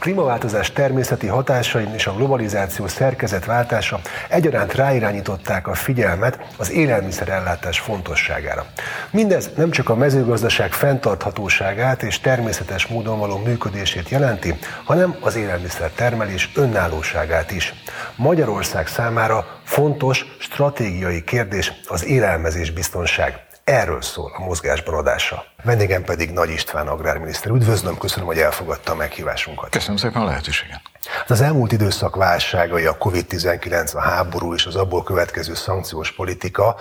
klímaváltozás természeti hatásain és a globalizáció szerkezetváltása egyaránt ráirányították a figyelmet az élelmiszerellátás fontosságára. Mindez nem csak a mezőgazdaság fenntarthatóságát és természetes módon való működését jelenti, hanem az élelmiszer termelés önállóságát is. Magyarország számára fontos stratégiai kérdés az élelmezés biztonság. Erről szól a mozgásban adása. Vendégem pedig Nagy István agrárminiszter. Üdvözlöm, köszönöm, hogy elfogadta a meghívásunkat. Köszönöm szépen a lehetőséget. Az elmúlt időszak válságai, a COVID-19, a háború és az abból következő szankciós politika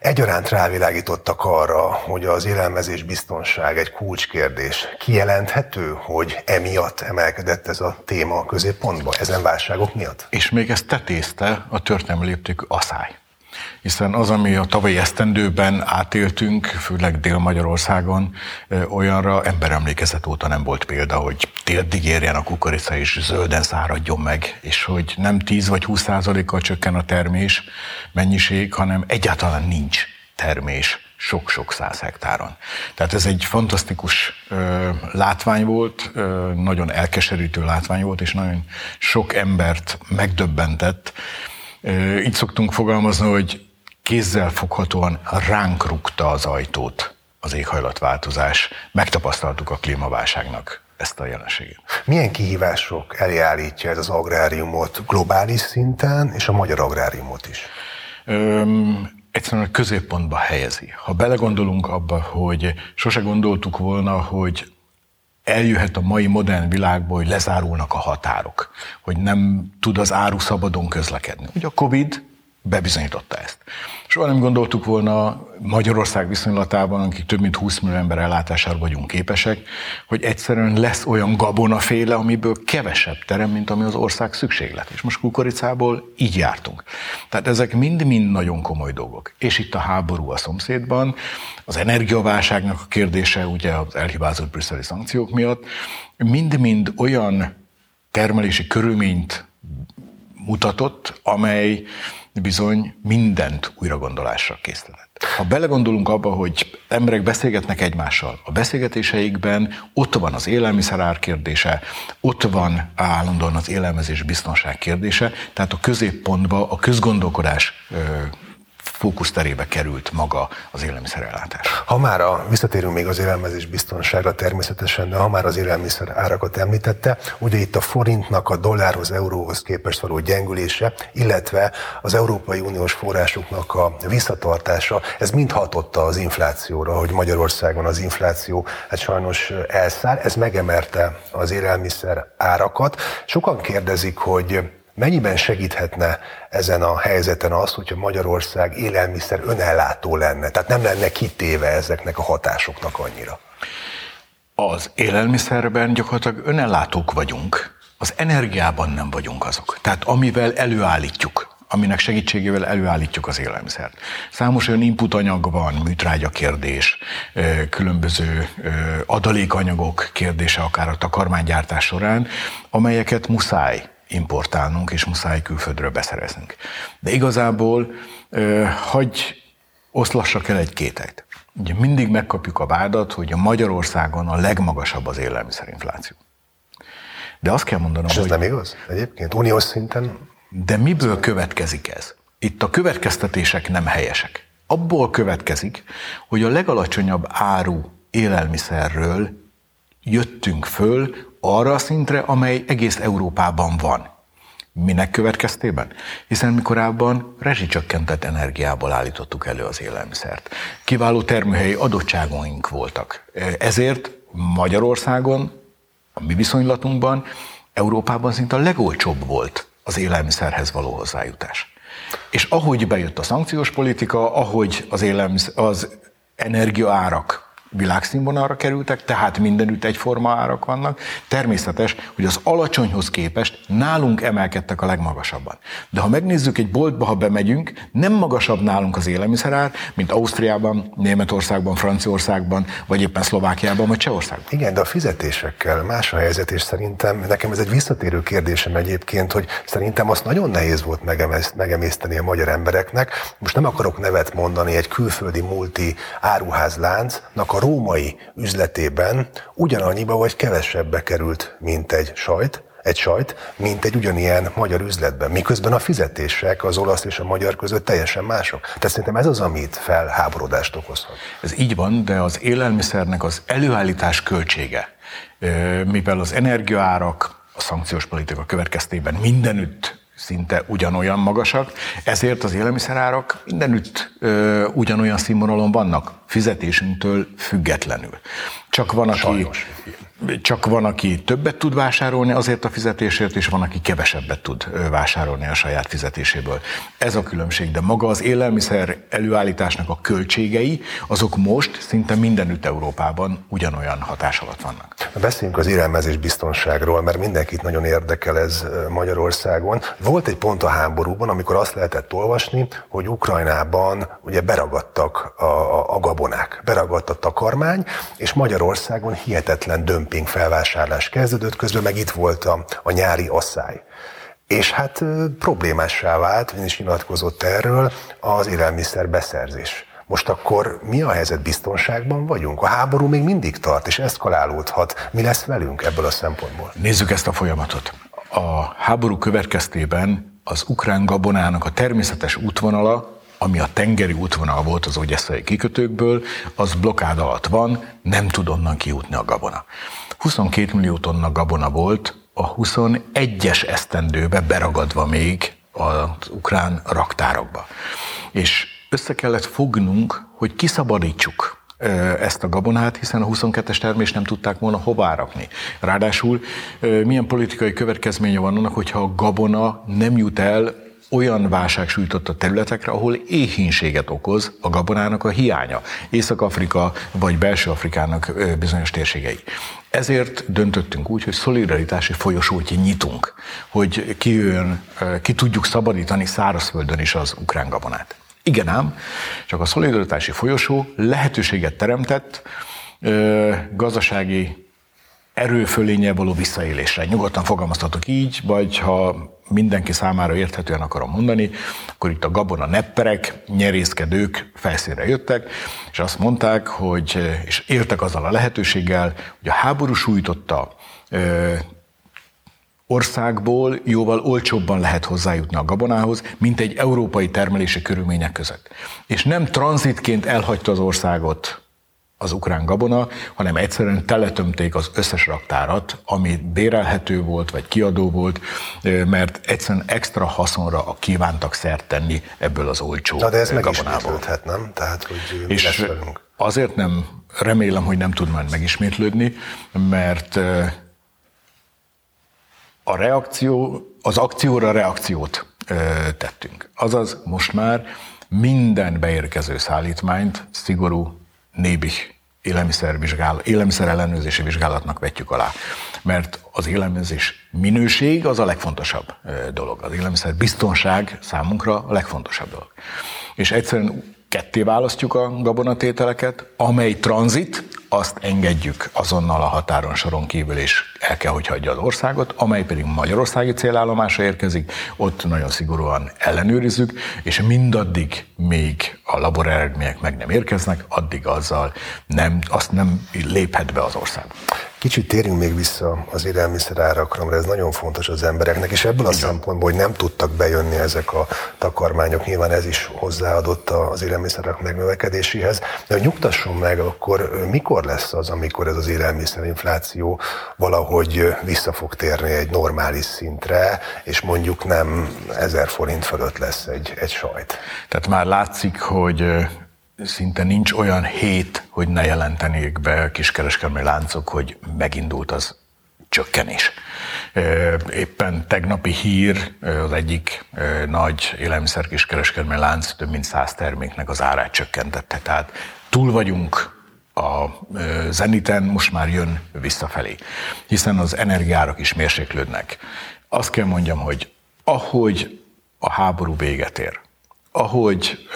egyaránt rávilágítottak arra, hogy az élelmezés biztonság egy kulcskérdés. Kijelenthető, hogy emiatt emelkedett ez a téma a középpontba, ezen válságok miatt? És még ezt tetézte a történelmi léptékű asszály hiszen az, ami a tavalyi esztendőben átéltünk, főleg Dél-Magyarországon, olyanra emberemlékezet óta nem volt példa, hogy térdig érjen a kukorica és zölden száradjon meg, és hogy nem 10 vagy 20 százalékkal csökken a termés mennyiség, hanem egyáltalán nincs termés sok-sok száz hektáron. Tehát ez egy fantasztikus ö, látvány volt, ö, nagyon elkeserítő látvány volt, és nagyon sok embert megdöbbentett, így szoktunk fogalmazni, hogy kézzel foghatóan ránk rúgta az ajtót az éghajlatváltozás. Megtapasztaltuk a klímaválságnak ezt a jelenségét. Milyen kihívások elé állítja ez az agráriumot globális szinten, és a magyar agráriumot is? Öm, egyszerűen a középpontba helyezi. Ha belegondolunk abba, hogy sose gondoltuk volna, hogy eljöhet a mai modern világból, hogy lezárulnak a határok, hogy nem tud az áru szabadon közlekedni. Ugye a Covid bebizonyította ezt. Soha nem gondoltuk volna Magyarország viszonylatában, akik több mint 20 millió ember ellátására vagyunk képesek, hogy egyszerűen lesz olyan gabonaféle, amiből kevesebb terem, mint ami az ország szükséglet. És most kukoricából így jártunk. Tehát ezek mind-mind nagyon komoly dolgok. És itt a háború a szomszédban, az energiaválságnak a kérdése, ugye az elhibázott brüsszeli szankciók miatt, mind-mind olyan termelési körülményt mutatott, amely bizony mindent újra gondolásra készített. Ha belegondolunk abba, hogy emberek beszélgetnek egymással, a beszélgetéseikben ott van az élelmiszerár kérdése, ott van állandóan az élelmezés biztonság kérdése, tehát a középpontba a közgondolkodás fókuszterébe került maga az élelmiszerellátás. Ha már a, visszatérünk még az élelmezés biztonságra természetesen, de ha már az élelmiszer árakat említette, ugye itt a forintnak a dollárhoz, euróhoz képest való gyengülése, illetve az Európai Uniós forrásoknak a visszatartása, ez mind hatotta az inflációra, hogy Magyarországon az infláció hát sajnos elszáll, ez megemelte az élelmiszer árakat. Sokan kérdezik, hogy Mennyiben segíthetne ezen a helyzeten az, hogyha Magyarország élelmiszer önellátó lenne, tehát nem lenne kitéve ezeknek a hatásoknak annyira? Az élelmiszerben gyakorlatilag önellátók vagyunk, az energiában nem vagyunk azok. Tehát amivel előállítjuk, aminek segítségével előállítjuk az élelmiszert. Számos olyan input anyag van, műtrágya kérdés, különböző adalékanyagok kérdése akár a takarmánygyártás során, amelyeket muszáj importálnunk, és muszáj külföldről beszereznünk. De igazából hagy oszlassak el egy kételyt. Ugye mindig megkapjuk a vádat, hogy a Magyarországon a legmagasabb az élelmiszerinfláció. De azt kell mondanom, És ez hogy... nem igaz egyébként? Uniós szinten? De miből következik ez? Itt a következtetések nem helyesek. Abból következik, hogy a legalacsonyabb áru élelmiszerről jöttünk föl arra a szintre, amely egész Európában van. Minek következtében? Hiszen mi korábban rezsicsökkentett energiából állítottuk elő az élelmiszert. Kiváló termőhelyi adottságaink voltak. Ezért Magyarországon, a mi viszonylatunkban, Európában szinte a legolcsóbb volt az élelmiszerhez való hozzájutás. És ahogy bejött a szankciós politika, ahogy az, élelmiszer, az energiaárak világszínvonalra kerültek, tehát mindenütt egyforma árak vannak. Természetes, hogy az alacsonyhoz képest nálunk emelkedtek a legmagasabban. De ha megnézzük egy boltba, ha bemegyünk, nem magasabb nálunk az élelmiszerár, mint Ausztriában, Németországban, Franciaországban, vagy éppen Szlovákiában, vagy Csehországban. Igen, de a fizetésekkel más a helyzet, és szerintem nekem ez egy visszatérő kérdésem egyébként, hogy szerintem azt nagyon nehéz volt megemészteni a magyar embereknek. Most nem akarok nevet mondani egy külföldi multi áruházláncnak a római üzletében ugyanannyiba vagy kevesebbe került, mint egy sajt, egy sajt, mint egy ugyanilyen magyar üzletben, miközben a fizetések az olasz és a magyar között teljesen mások. Tehát szerintem ez az, amit felháborodást okozhat. Ez így van, de az élelmiszernek az előállítás költsége, mivel az energiaárak a szankciós politika következtében mindenütt szinte ugyanolyan magasak, ezért az élelmiszerárak mindenütt ö, ugyanolyan színvonalon vannak, fizetésünktől függetlenül. Csak van, aki Sajnos csak van, aki többet tud vásárolni azért a fizetésért, és van, aki kevesebbet tud vásárolni a saját fizetéséből. Ez a különbség, de maga az élelmiszer előállításnak a költségei, azok most szinte mindenütt Európában ugyanolyan hatás alatt vannak. Beszéljünk az élelmezés biztonságról, mert mindenkit nagyon érdekel ez Magyarországon. Volt egy pont a háborúban, amikor azt lehetett olvasni, hogy Ukrajnában ugye beragadtak a, a, a gabonák, beragadt a takarmány, és Magyarországon hihetetlen dömping dömping felvásárlás kezdődött, közben meg itt volt a, a nyári asszály. És hát problémássá vált, ön is nyilatkozott erről, az élelmiszer beszerzés. Most akkor mi a helyzet, biztonságban vagyunk? A háború még mindig tart, és eszkalálódhat. Mi lesz velünk ebből a szempontból? Nézzük ezt a folyamatot. A háború következtében az ukrán gabonának a természetes útvonala ami a tengeri útvonal volt az ogyeszai kikötőkből, az blokkád alatt van, nem tud onnan kijutni a gabona. 22 millió tonna gabona volt a 21-es esztendőbe beragadva még az ukrán raktárokba. És össze kellett fognunk, hogy kiszabadítsuk ezt a gabonát, hiszen a 22-es termés nem tudták volna hová rakni. Ráadásul milyen politikai következménye van annak, hogyha a gabona nem jut el olyan válság sújtott a területekre, ahol éhínséget okoz a gabonának a hiánya. Észak-Afrika vagy Belső-Afrikának bizonyos térségei. Ezért döntöttünk úgy, hogy szolidaritási folyosót nyitunk, hogy kijöjjön, ki tudjuk szabadítani szárazföldön is az ukrán gabonát. Igen ám, csak a szolidaritási folyosó lehetőséget teremtett gazdasági erőfölénye való visszaélésre. Nyugodtan fogalmazhatok így, vagy ha mindenki számára érthetően akarom mondani, akkor itt a gabona nepperek, nyerészkedők felszínre jöttek, és azt mondták, hogy, és értek azzal a lehetőséggel, hogy a háború sújtotta országból jóval olcsóbban lehet hozzájutni a gabonához, mint egy európai termelési körülmények között. És nem tranzitként elhagyta az országot az ukrán gabona, hanem egyszerűen teletömték az összes raktárat, ami bérelhető volt, vagy kiadó volt, mert egyszerűen extra haszonra a kívántak szert tenni ebből az olcsó Na de ez gabonából. nem? Tehát, hogy És azért nem, remélem, hogy nem tud majd megismétlődni, mert a reakció, az akcióra reakciót tettünk. Azaz most már minden beérkező szállítmányt szigorú nébih élelmiszervizsgál, élelmiszer ellenőrzési vizsgálatnak vetjük alá. Mert az élelmezés minőség az a legfontosabb dolog. Az élelmiszer biztonság számunkra a legfontosabb dolog. És egyszerűen ketté választjuk a gabonatételeket, amely tranzit, azt engedjük azonnal a határon soron kívül, és el kell, hogy hagyja az országot, amely pedig Magyarországi célállomásra érkezik, ott nagyon szigorúan ellenőrizzük, és mindaddig, még a labor eredmények meg nem érkeznek, addig azzal nem, azt nem léphet be az ország. Kicsit térjünk még vissza az élelmiszer árakra, mert ez nagyon fontos az embereknek, és ebből a Igen. szempontból, hogy nem tudtak bejönni ezek a takarmányok, nyilván ez is hozzáadott az élelmiszerek megnövekedéséhez. De hogy nyugtasson meg, akkor mikor lesz az, amikor ez az élelmiszerinfláció valahogy vissza fog térni egy normális szintre, és mondjuk nem ezer forint fölött lesz egy, egy sajt? Tehát már látszik, hogy szinte nincs olyan hét, hogy ne jelentenék be kiskereskedelmi láncok, hogy megindult az csökkenés. Éppen tegnapi hír, az egyik nagy élelmiszer kiskereskedelmi lánc több mint száz terméknek az árát csökkentette. Tehát túl vagyunk a zeniten, most már jön visszafelé, hiszen az energiárak is mérséklődnek. Azt kell mondjam, hogy ahogy a háború véget ér, ahogy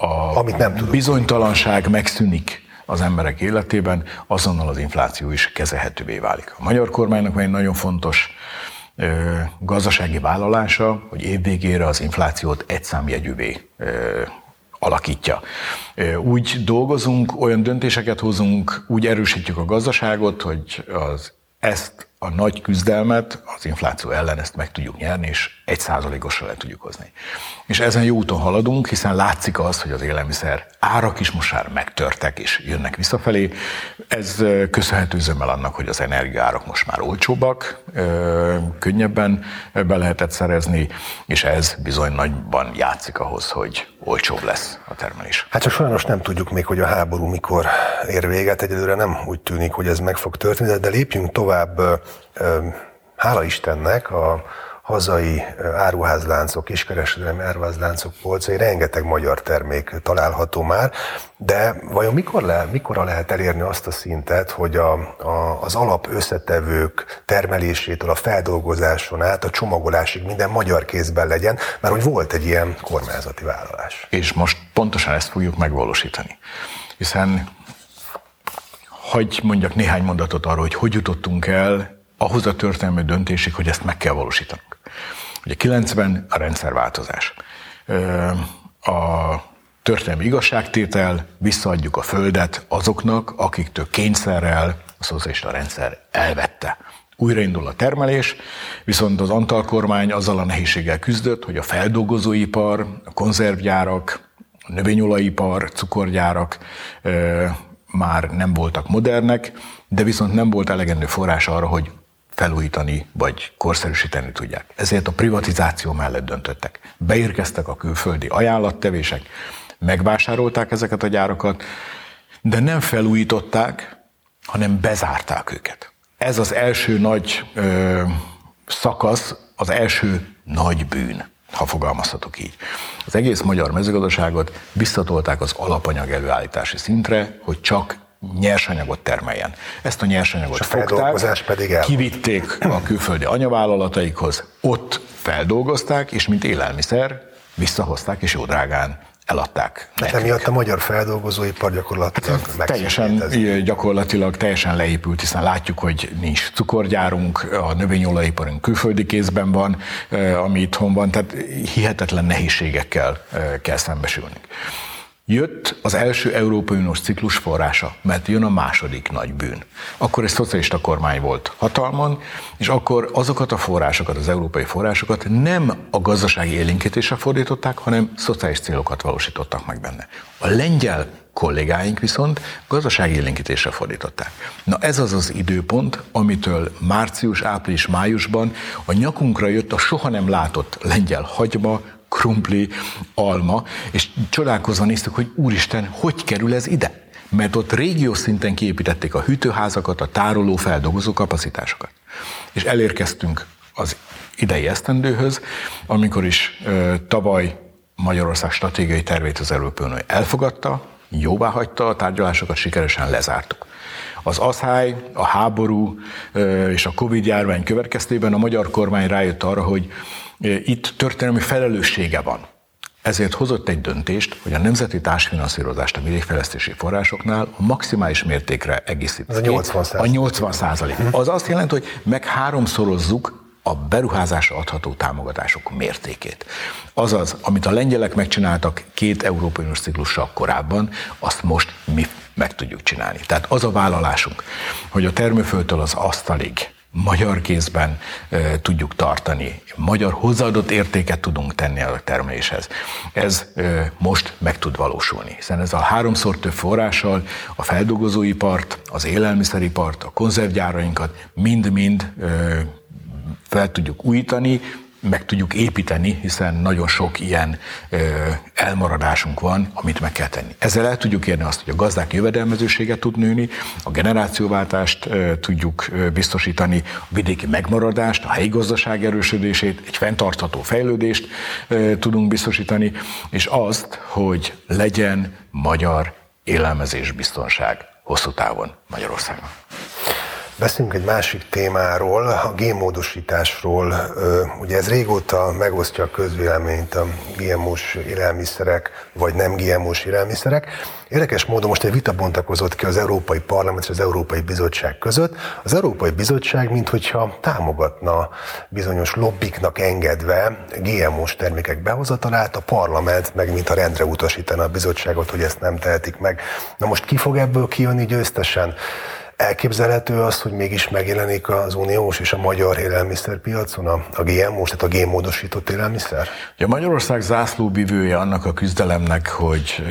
a Amit nem bizonytalanság megszűnik az emberek életében, azonnal az infláció is kezelhetővé válik. A magyar kormánynak van egy nagyon fontos ö, gazdasági vállalása, hogy évvégére az inflációt egyszámjegyűvé ö, alakítja. Úgy dolgozunk, olyan döntéseket hozunk, úgy erősítjük a gazdaságot, hogy az ezt a nagy küzdelmet az infláció ellen ezt meg tudjuk nyerni, és egy százalékosra le tudjuk hozni. És ezen jó úton haladunk, hiszen látszik az, hogy az élelmiszer árak is most már megtörtek és jönnek visszafelé. Ez köszönhető zömmel annak, hogy az energiárak most már olcsóbbak, könnyebben be lehetett szerezni, és ez bizony nagyban játszik ahhoz, hogy olcsóbb lesz a termelés. Hát csak sajnos nem tudjuk még, hogy a háború mikor ér véget. Egyelőre nem úgy tűnik, hogy ez meg fog történni, de lépjünk tovább. Hála Istennek a hazai áruházláncok, kiskereskedelmi áruházláncok polcai rengeteg magyar termék található már, de vajon mikor le, mikorra lehet elérni azt a szintet, hogy a, a, az alap összetevők termelésétől a feldolgozáson át a csomagolásig minden magyar kézben legyen, mert hogy volt egy ilyen kormányzati vállalás. És most pontosan ezt fogjuk megvalósítani. Hiszen hagy mondjak néhány mondatot arról, hogy hogy jutottunk el ahhoz a történelmi döntésig, hogy ezt meg kell valósítanunk. Ugye 90 a rendszerváltozás. A történelmi igazságtétel, visszaadjuk a földet azoknak, akiktől kényszerrel a szocialista rendszer elvette. Újraindul a termelés, viszont az Antal kormány azzal a nehézséggel küzdött, hogy a feldolgozóipar, a konzervgyárak, a növényolajipar, cukorgyárak már nem voltak modernek, de viszont nem volt elegendő forrás arra, hogy felújítani vagy korszerűsíteni tudják. Ezért a privatizáció mellett döntöttek. Beérkeztek a külföldi ajánlattevések, megvásárolták ezeket a gyárakat, de nem felújították, hanem bezárták őket. Ez az első nagy ö, szakasz, az első nagy bűn, ha fogalmazhatok így. Az egész magyar mezőgazdaságot visszatolták az alapanyag előállítási szintre, hogy csak nyersanyagot termeljen. Ezt a nyersanyagot a fogták, pedig el. kivitték a külföldi anyavállalataikhoz, ott feldolgozták, és mint élelmiszer visszahozták, és jó drágán eladták. Hát emiatt a magyar feldolgozóipar gyakorlatilag hát, Teljesen gyakorlatilag teljesen leépült, hiszen látjuk, hogy nincs cukorgyárunk, a növényolajiparunk külföldi kézben van, eh, ami itthon van, tehát hihetetlen nehézségekkel eh, kell szembesülni. Jött az első Európai Uniós ciklus forrása, mert jön a második nagy bűn. Akkor egy szocialista kormány volt hatalmon, és akkor azokat a forrásokat, az európai forrásokat nem a gazdasági élénkítésre fordították, hanem szociális célokat valósítottak meg benne. A lengyel kollégáink viszont gazdasági élénkítésre fordították. Na ez az az időpont, amitől március, április, májusban a nyakunkra jött a soha nem látott lengyel hagyma, krumpli, alma, és csodálkozva néztük, hogy úristen, hogy kerül ez ide? Mert ott régió szinten kiépítették a hűtőházakat, a tároló, feldolgozó kapacitásokat. És elérkeztünk az idei esztendőhöz, amikor is ö, tavaly Magyarország stratégiai tervét az Európai elfogadta, jóvá hagyta, a tárgyalásokat sikeresen lezártuk. Az asszály, a háború és a Covid járvány következtében a magyar kormány rájött arra, hogy itt történelmi felelőssége van. Ezért hozott egy döntést, hogy a nemzeti társfinanszírozást a vidékfejlesztési forrásoknál a maximális mértékre egészít. Ez a 80 A 80 százalék. Az azt jelenti, hogy meg háromszorozzuk a beruházásra adható támogatások mértékét. Azaz, amit a lengyelek megcsináltak két Európai Uniós ciklussal korábban, azt most mi meg tudjuk csinálni. Tehát az a vállalásunk, hogy a termőföldtől az asztalig magyar kézben e, tudjuk tartani, magyar hozzáadott értéket tudunk tenni a termeléshez. Ez e, most meg tud valósulni, hiszen ez a háromszor több forrással a feldolgozóipart, az élelmiszeripart, a konzervgyárainkat mind-mind e, fel tudjuk újítani, meg tudjuk építeni, hiszen nagyon sok ilyen elmaradásunk van, amit meg kell tenni. Ezzel el tudjuk érni azt, hogy a gazdák jövedelmezősége tud nőni, a generációváltást tudjuk biztosítani, a vidéki megmaradást, a helyi gazdaság erősödését, egy fenntartható fejlődést tudunk biztosítani, és azt, hogy legyen magyar élelmezés biztonság hosszú távon Magyarországon. Beszéljünk egy másik témáról, a génmódosításról. Ugye ez régóta megosztja a közvéleményt a GMO-s élelmiszerek, vagy nem GMO-s élelmiszerek. Érdekes módon most egy vita bontakozott ki az Európai Parlament és az Európai Bizottság között. Az Európai Bizottság, minthogyha támogatna bizonyos lobbiknak engedve GMO-s termékek behozatalát, a parlament meg mintha rendre utasítana a bizottságot, hogy ezt nem tehetik meg. Na most ki fog ebből kijönni győztesen? Elképzelhető az, hogy mégis megjelenik az uniós és a magyar élelmiszerpiacon a, a GMO, tehát a génmódosított élelmiszer? A Magyarország zászlóbivője annak a küzdelemnek, hogy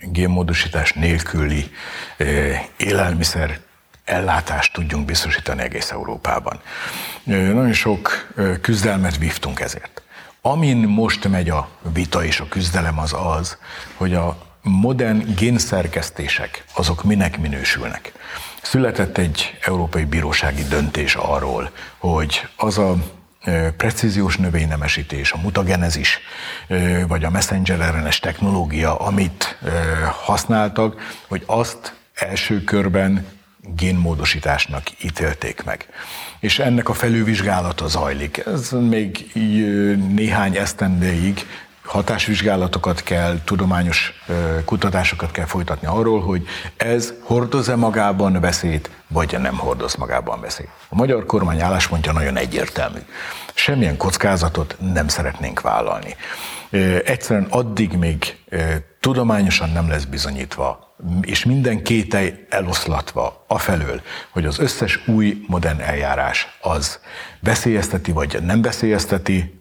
génmódosítás nélküli élelmiszer ellátást tudjunk biztosítani egész Európában. Nagyon sok küzdelmet vívtunk ezért. Amin most megy a vita és a küzdelem az az, hogy a modern génszerkesztések azok minek minősülnek. Született egy európai bírósági döntés arról, hogy az a precíziós növénynemesítés, a mutagenezis, vagy a messenger RNS technológia, amit használtak, hogy azt első körben génmódosításnak ítélték meg. És ennek a felülvizsgálata zajlik. Ez még néhány esztendéig hatásvizsgálatokat kell, tudományos kutatásokat kell folytatni arról, hogy ez hordoz-e magában veszélyt, vagy nem hordoz magában veszélyt. A magyar kormány álláspontja nagyon egyértelmű. Semmilyen kockázatot nem szeretnénk vállalni. Egyszerűen addig még tudományosan nem lesz bizonyítva és minden kételj eloszlatva afelől, hogy az összes új modern eljárás az veszélyezteti vagy nem veszélyezteti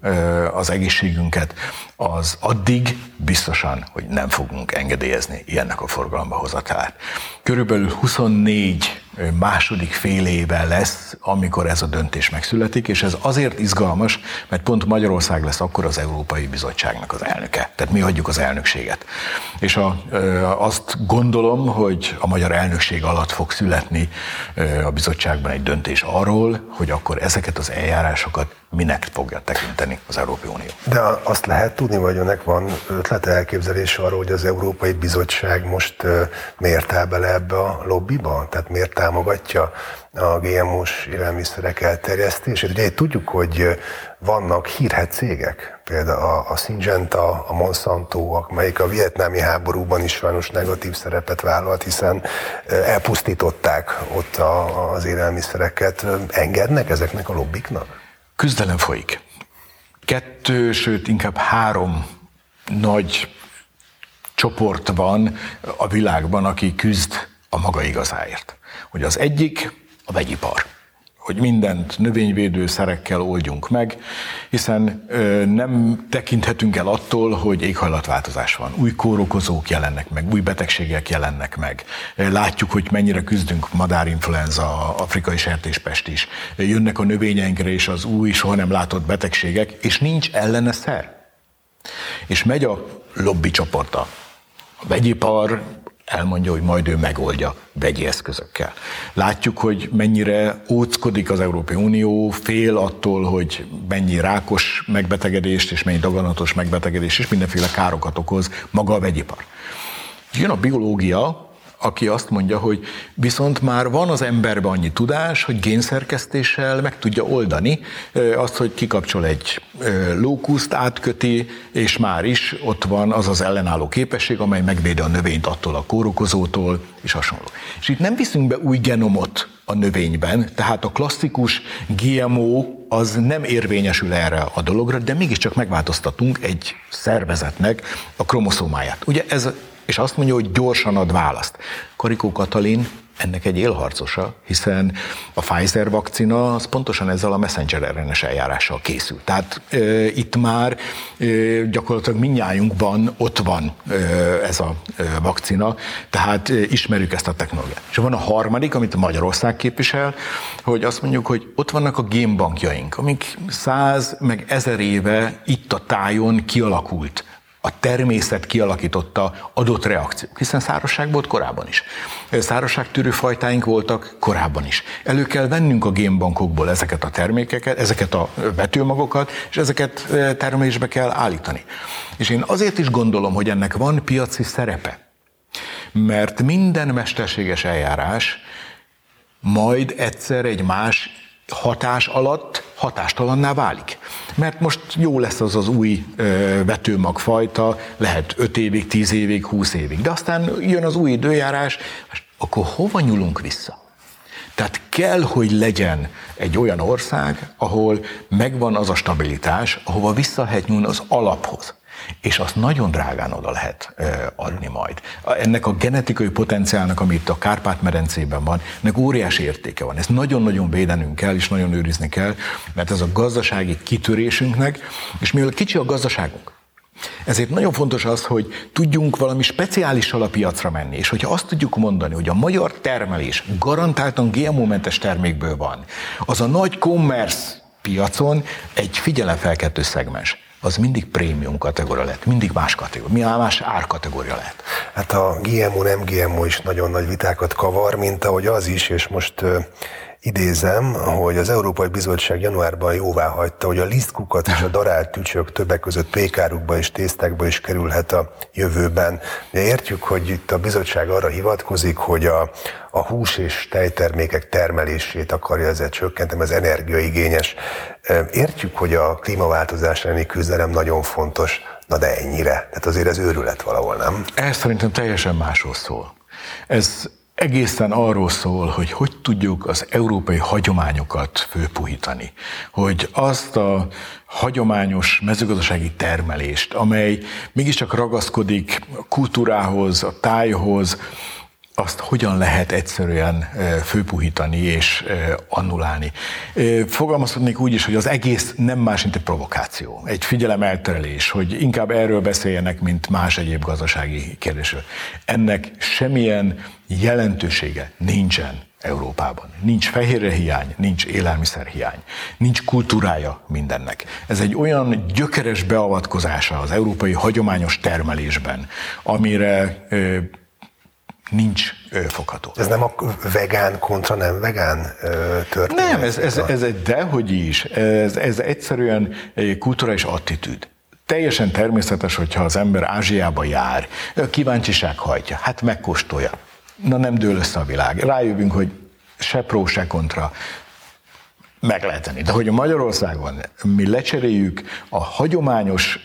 az egészségünket, az addig biztosan, hogy nem fogunk engedélyezni ilyennek a forgalomba hozatalát. Körülbelül 24 második fél éve lesz, amikor ez a döntés megszületik, és ez azért izgalmas, mert pont Magyarország lesz akkor az Európai Bizottságnak az elnöke. Tehát mi adjuk az elnökséget. És a, azt gondolom, hogy a magyar elnökség alatt fog születni a bizottságban egy döntés arról, hogy akkor ezeket az eljárásokat minek fogja tekinteni az Európai Unió. De azt lehet tudni, vagy önnek van ötlete elképzelés arról, hogy az Európai Bizottság most miért áll bele ebbe a lobbiba? Tehát miért támogatja a GMO-s élelmiszerek elterjesztését? Ugye tudjuk, hogy vannak hírhet cégek, például a, a Syngenta, a Monsanto, amelyik a vietnámi háborúban is sajnos negatív szerepet vállalt, hiszen elpusztították ott a, az élelmiszereket. Engednek ezeknek a lobbiknak? Küzdelem folyik. Kettő, sőt inkább három nagy csoport van a világban, aki küzd a maga igazáért. Hogy az egyik a vegyipar hogy mindent növényvédőszerekkel oldjunk meg, hiszen nem tekinthetünk el attól, hogy éghajlatváltozás van. Új kórokozók jelennek meg, új betegségek jelennek meg. Látjuk, hogy mennyire küzdünk madárinfluenza, afrikai sertéspest is. Jönnek a növényeinkre és az új, soha nem látott betegségek, és nincs ellene szer. És megy a lobby csoporta. A vegyipar elmondja, hogy majd ő megoldja vegyi eszközökkel. Látjuk, hogy mennyire óckodik az Európai Unió, fél attól, hogy mennyi rákos megbetegedést és mennyi daganatos megbetegedést és mindenféle károkat okoz maga a vegyipar. Jön a biológia, aki azt mondja, hogy viszont már van az emberben annyi tudás, hogy génszerkesztéssel meg tudja oldani azt, hogy kikapcsol egy lókuszt, átköti, és már is ott van az az ellenálló képesség, amely megvédi a növényt attól a kórokozótól, és hasonló. És itt nem viszünk be új genomot a növényben, tehát a klasszikus GMO az nem érvényesül erre a dologra, de mégiscsak megváltoztatunk egy szervezetnek a kromoszómáját. Ugye ez és azt mondja, hogy gyorsan ad választ. Karikó Katalin ennek egy élharcosa, hiszen a Pfizer vakcina az pontosan ezzel a messenger RNS eljárással készült. Tehát e, itt már e, gyakorlatilag minnyájunkban ott van e, ez a e, vakcina, tehát e, ismerjük ezt a technológiát. És van a harmadik, amit Magyarország képvisel, hogy azt mondjuk, hogy ott vannak a génbankjaink, amik száz meg ezer éve itt a tájon kialakult a természet kialakította adott reakciók, hiszen szárazság volt korábban is. Szárazságtűrő fajtáink voltak korábban is. Elő kell vennünk a génbankokból ezeket a termékeket, ezeket a vetőmagokat, és ezeket termelésbe kell állítani. És én azért is gondolom, hogy ennek van piaci szerepe, mert minden mesterséges eljárás majd egyszer egy más hatás alatt hatástalanná válik. Mert most jó lesz az az új vetőmagfajta, lehet 5 évig, 10 évig, 20 évig, de aztán jön az új időjárás, akkor hova nyúlunk vissza? Tehát kell, hogy legyen egy olyan ország, ahol megvan az a stabilitás, ahova vissza lehet nyúlni az alaphoz és azt nagyon drágán oda lehet adni majd. Ennek a genetikai potenciálnak, ami itt a Kárpát-medencében van, ennek óriási értéke van. Ezt nagyon-nagyon védenünk kell, és nagyon őrizni kell, mert ez a gazdasági kitörésünknek, és mivel kicsi a gazdaságunk, ezért nagyon fontos az, hogy tudjunk valami speciális alappiacra menni, és hogyha azt tudjuk mondani, hogy a magyar termelés garantáltan GMO-mentes termékből van, az a nagy commerce piacon egy figyelemfelkeltő szegmens az mindig prémium kategória lett, mindig más kategória, mi más árkategória lett. Hát a GMO, nem GMO is nagyon nagy vitákat kavar, mint ahogy az is, és most idézem, hogy az Európai Bizottság januárban jóvá hagyta, hogy a lisztkukat és a darált tücsök többek között pékárukba és tésztákba is kerülhet a jövőben. De értjük, hogy itt a bizottság arra hivatkozik, hogy a, a hús és tejtermékek termelését akarja ezzel csökkenteni, ez energiaigényes. Értjük, hogy a klímaváltozás elleni küzdelem nagyon fontos, na de ennyire. Tehát azért ez őrület valahol, nem? Ez szerintem teljesen másról szól. Ez egészen arról szól, hogy hogy tudjuk az európai hagyományokat főpuhítani. Hogy azt a hagyományos mezőgazdasági termelést, amely mégiscsak ragaszkodik a kultúrához, a tájhoz, azt hogyan lehet egyszerűen főpuhítani és annulálni. Fogalmazhatnék úgy is, hogy az egész nem más, mint egy provokáció, egy figyelemelterelés, hogy inkább erről beszéljenek, mint más egyéb gazdasági kérdésről. Ennek semmilyen jelentősége nincsen Európában. Nincs fehérre hiány, nincs élelmiszer hiány, nincs kultúrája mindennek. Ez egy olyan gyökeres beavatkozása az európai hagyományos termelésben, amire nincs fogható. Ez nem a vegán kontra nem vegán történet? Nem, ez, ez, ez egy dehogy is. Ez, ez egyszerűen egy kulturális attitűd. Teljesen természetes, hogyha az ember Ázsiába jár, kíváncsiság hajtja, hát megkóstolja. Na nem dől össze a világ. Rájövünk, hogy se pró, se kontra meg lehet tenni. De hogy Magyarországon mi lecseréljük a hagyományos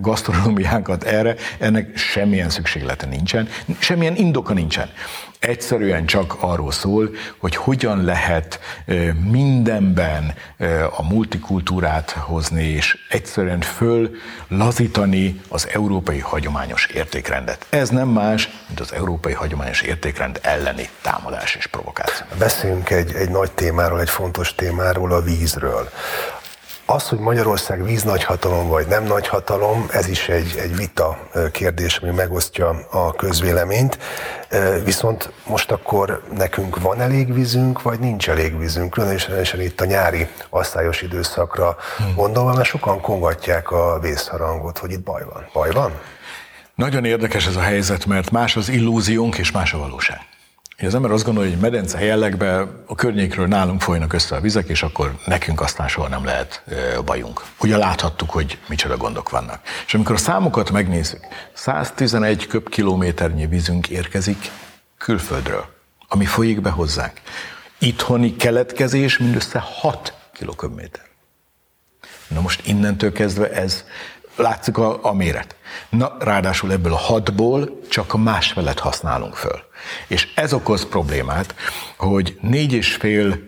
gasztronómiánkat erre, ennek semmilyen szükséglete nincsen, semmilyen indoka nincsen. Egyszerűen csak arról szól, hogy hogyan lehet mindenben a multikultúrát hozni, és egyszerűen föl lazítani az európai hagyományos értékrendet. Ez nem más, mint az európai hagyományos értékrend elleni támadás és provokáció. Beszéljünk egy, egy nagy témáról, egy fontos témáról, a vízről. Az, hogy Magyarország víz nagyhatalom vagy nem nagyhatalom, ez is egy, egy vita kérdés, ami megosztja a közvéleményt. Viszont most akkor nekünk van elég vízünk, vagy nincs elég vízünk, különösen itt a nyári asszályos időszakra hmm. gondolva, mert sokan kongatják a vészharangot, hogy itt baj van. Baj van? Nagyon érdekes ez a helyzet, mert más az illúziónk és más a valóság. Az ember azt gondolja, hogy medence jellegben a környékről nálunk folynak össze a vizek, és akkor nekünk aztán soha nem lehet bajunk. Ugye láthattuk, hogy micsoda gondok vannak. És amikor a számokat megnézzük, 111 köbkilométernyi vízünk érkezik külföldről, ami folyik be hozzánk. Itthoni keletkezés mindössze 6 kiloköbméter. Na most innentől kezdve ez látszik a, a méret. Na, ráadásul ebből a hatból csak a másfelet használunk föl. És ez okoz problémát, hogy négy és fél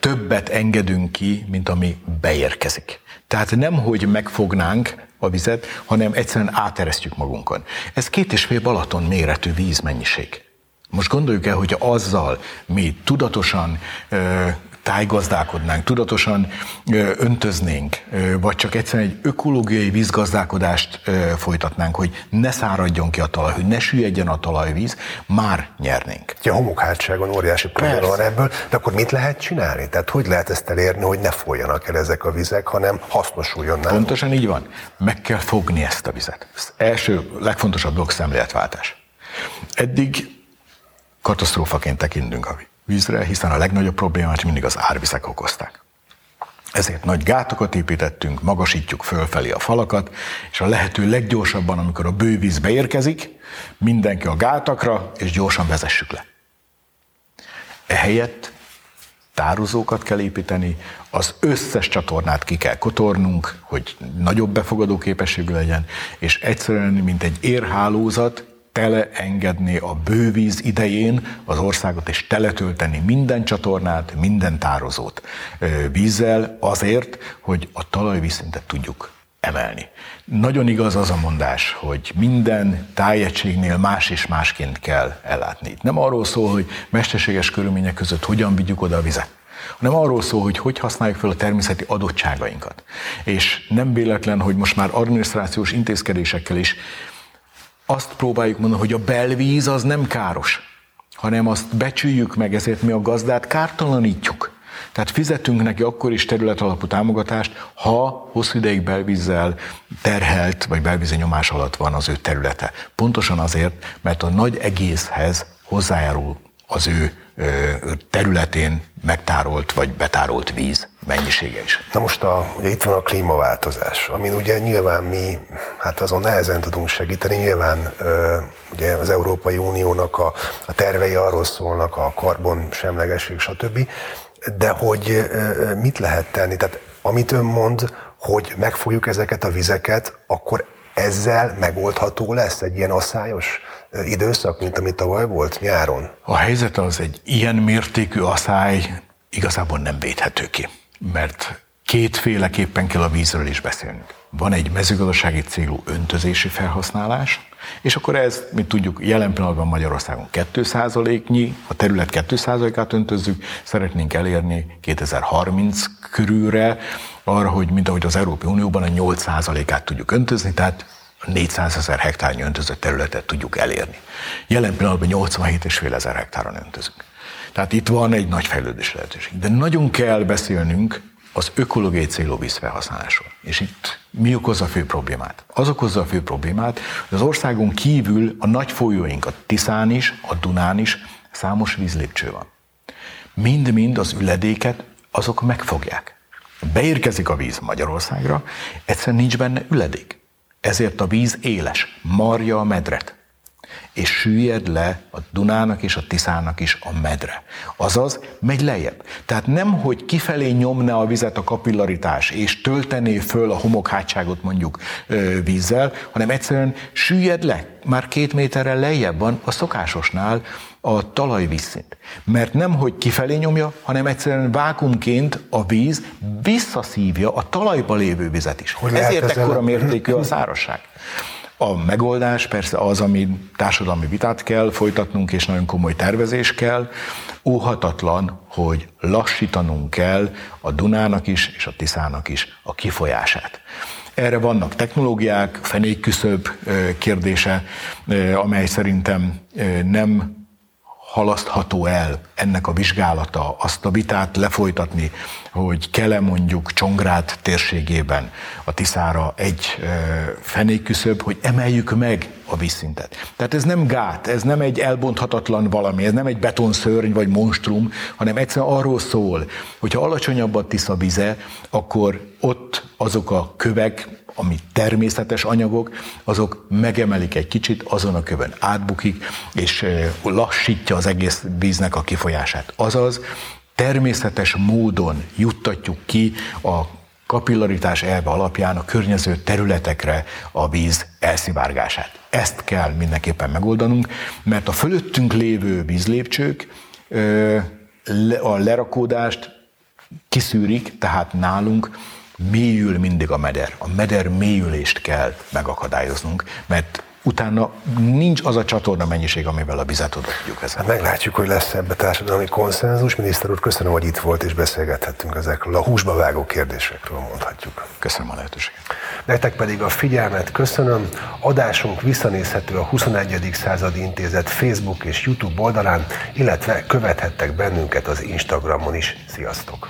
többet engedünk ki, mint ami beérkezik. Tehát nem, hogy megfognánk a vizet, hanem egyszerűen áteresztjük magunkon. Ez két és fél Balaton méretű vízmennyiség. Most gondoljuk el, hogy azzal mi tudatosan tájgazdálkodnánk, tudatosan öntöznénk, vagy csak egyszerűen egy ökológiai vízgazdálkodást folytatnánk, hogy ne száradjon ki a talaj, hogy ne süllyedjen a talajvíz, már nyernénk. Ja, a homokhátságon óriási probléma van ebből, de akkor mit lehet csinálni? Tehát hogy lehet ezt elérni, hogy ne folyjanak el ezek a vizek, hanem hasznosuljon nálunk? Pontosan így van. Meg kell fogni ezt a vizet. Ez első, legfontosabb dolog szemléletváltás. Eddig katasztrófaként tekintünk a vízre, hiszen a legnagyobb problémát mindig az árvizek okozták. Ezért nagy gátokat építettünk, magasítjuk fölfelé a falakat, és a lehető leggyorsabban, amikor a bővíz beérkezik, mindenki a gátakra, és gyorsan vezessük le. Ehelyett tározókat kell építeni, az összes csatornát ki kell kotornunk, hogy nagyobb befogadó képességű legyen, és egyszerűen, mint egy érhálózat, teleengedni a bővíz idején az országot, és teletölteni minden csatornát, minden tározót vízzel azért, hogy a talajvízszintet tudjuk emelni. Nagyon igaz az a mondás, hogy minden tájegységnél más és másként kell ellátni. Itt nem arról szól, hogy mesterséges körülmények között hogyan vigyük oda a vizet, hanem arról szól, hogy hogy használjuk fel a természeti adottságainkat. És nem véletlen, hogy most már adminisztrációs intézkedésekkel is azt próbáljuk mondani, hogy a belvíz az nem káros, hanem azt becsüljük meg, ezért mi a gazdát kártalanítjuk. Tehát fizetünk neki akkor is terület alapú támogatást, ha hosszú ideig belvízzel terhelt, vagy belvízi nyomás alatt van az ő területe. Pontosan azért, mert a nagy egészhez hozzájárul az ő területén megtárolt vagy betárolt víz mennyisége is. Na most a, ugye itt van a klímaváltozás, amin ugye nyilván mi, hát azon nehezen tudunk segíteni, nyilván ugye az Európai Uniónak a, a tervei arról szólnak, a karbon semlegesség, stb., de hogy mit lehet tenni? Tehát amit ön mond, hogy megfogjuk ezeket a vizeket, akkor ezzel megoldható lesz egy ilyen asszályos időszak, mint amit tavaly volt nyáron? A helyzet az egy ilyen mértékű asszály igazából nem védhető ki, mert kétféleképpen kell a vízről is beszélnünk. Van egy mezőgazdasági célú öntözési felhasználás, és akkor ez, mint tudjuk, jelen pillanatban Magyarországon 2%-nyi, a terület 2%-át öntözzük, szeretnénk elérni 2030 körülre, arra, hogy mint ahogy az Európai Unióban a 8%-át tudjuk öntözni, tehát 400 ezer hektárnyi öntözött területet tudjuk elérni. Jelen pillanatban 87,5 ezer hektáron öntözünk. Tehát itt van egy nagy fejlődés lehetőség. De nagyon kell beszélnünk az ökológiai célú vízfelhasználásról. És itt mi okozza a fő problémát? Az okozza a fő problémát, hogy az országon kívül a nagy folyóink, a Tiszán is, a Dunán is számos vízlépcső van. Mind-mind az üledéket azok megfogják. Beérkezik a víz Magyarországra, egyszerűen nincs benne üledék. Ezért a víz éles, marja a medret és süllyed le a Dunának és a Tiszának is a medre. Azaz, megy lejjebb. Tehát nem, hogy kifelé nyomna a vizet a kapillaritás, és töltené föl a homokhátságot mondjuk vízzel, hanem egyszerűen süllyed le, már két méterrel lejjebb van a szokásosnál a talajvízszint. Mert nem, hogy kifelé nyomja, hanem egyszerűen vákumként a víz visszaszívja a talajba lévő vizet is. Hogy Ezért ekkora mértékű a szárasság. A megoldás persze az, ami társadalmi vitát kell folytatnunk, és nagyon komoly tervezés kell. Óhatatlan, hogy lassítanunk kell a Dunának is, és a Tiszának is a kifolyását. Erre vannak technológiák, fenékküszöbb kérdése, amely szerintem nem halasztható el ennek a vizsgálata, azt a vitát lefolytatni, hogy kell-e mondjuk Csongrád térségében a Tiszára egy fenékküszöbb, hogy emeljük meg a vízszintet. Tehát ez nem gát, ez nem egy elbonthatatlan valami, ez nem egy betonszörny vagy monstrum, hanem egyszerűen arról szól, hogyha alacsonyabb a Tisza vize, akkor ott azok a kövek, ami természetes anyagok, azok megemelik egy kicsit, azon a kövön átbukik, és lassítja az egész víznek a kifolyását. Azaz, természetes módon juttatjuk ki a kapillaritás elve alapján a környező területekre a víz elszivárgását. Ezt kell mindenképpen megoldanunk, mert a fölöttünk lévő vízlépcsők a lerakódást kiszűrik, tehát nálunk mélyül mindig a meder. A meder mélyülést kell megakadályoznunk, mert utána nincs az a csatorna mennyiség, amivel a vizet oda tudjuk vezetni. Hát meglátjuk, hogy lesz ebbe társadalmi konszenzus. Miniszter úr, köszönöm, hogy itt volt és beszélgethettünk ezekről a húsba vágó kérdésekről, mondhatjuk. Köszönöm a lehetőséget. Nektek pedig a figyelmet köszönöm. Adásunk visszanézhető a 21. századi intézet Facebook és YouTube oldalán, illetve követhettek bennünket az Instagramon is. Sziasztok!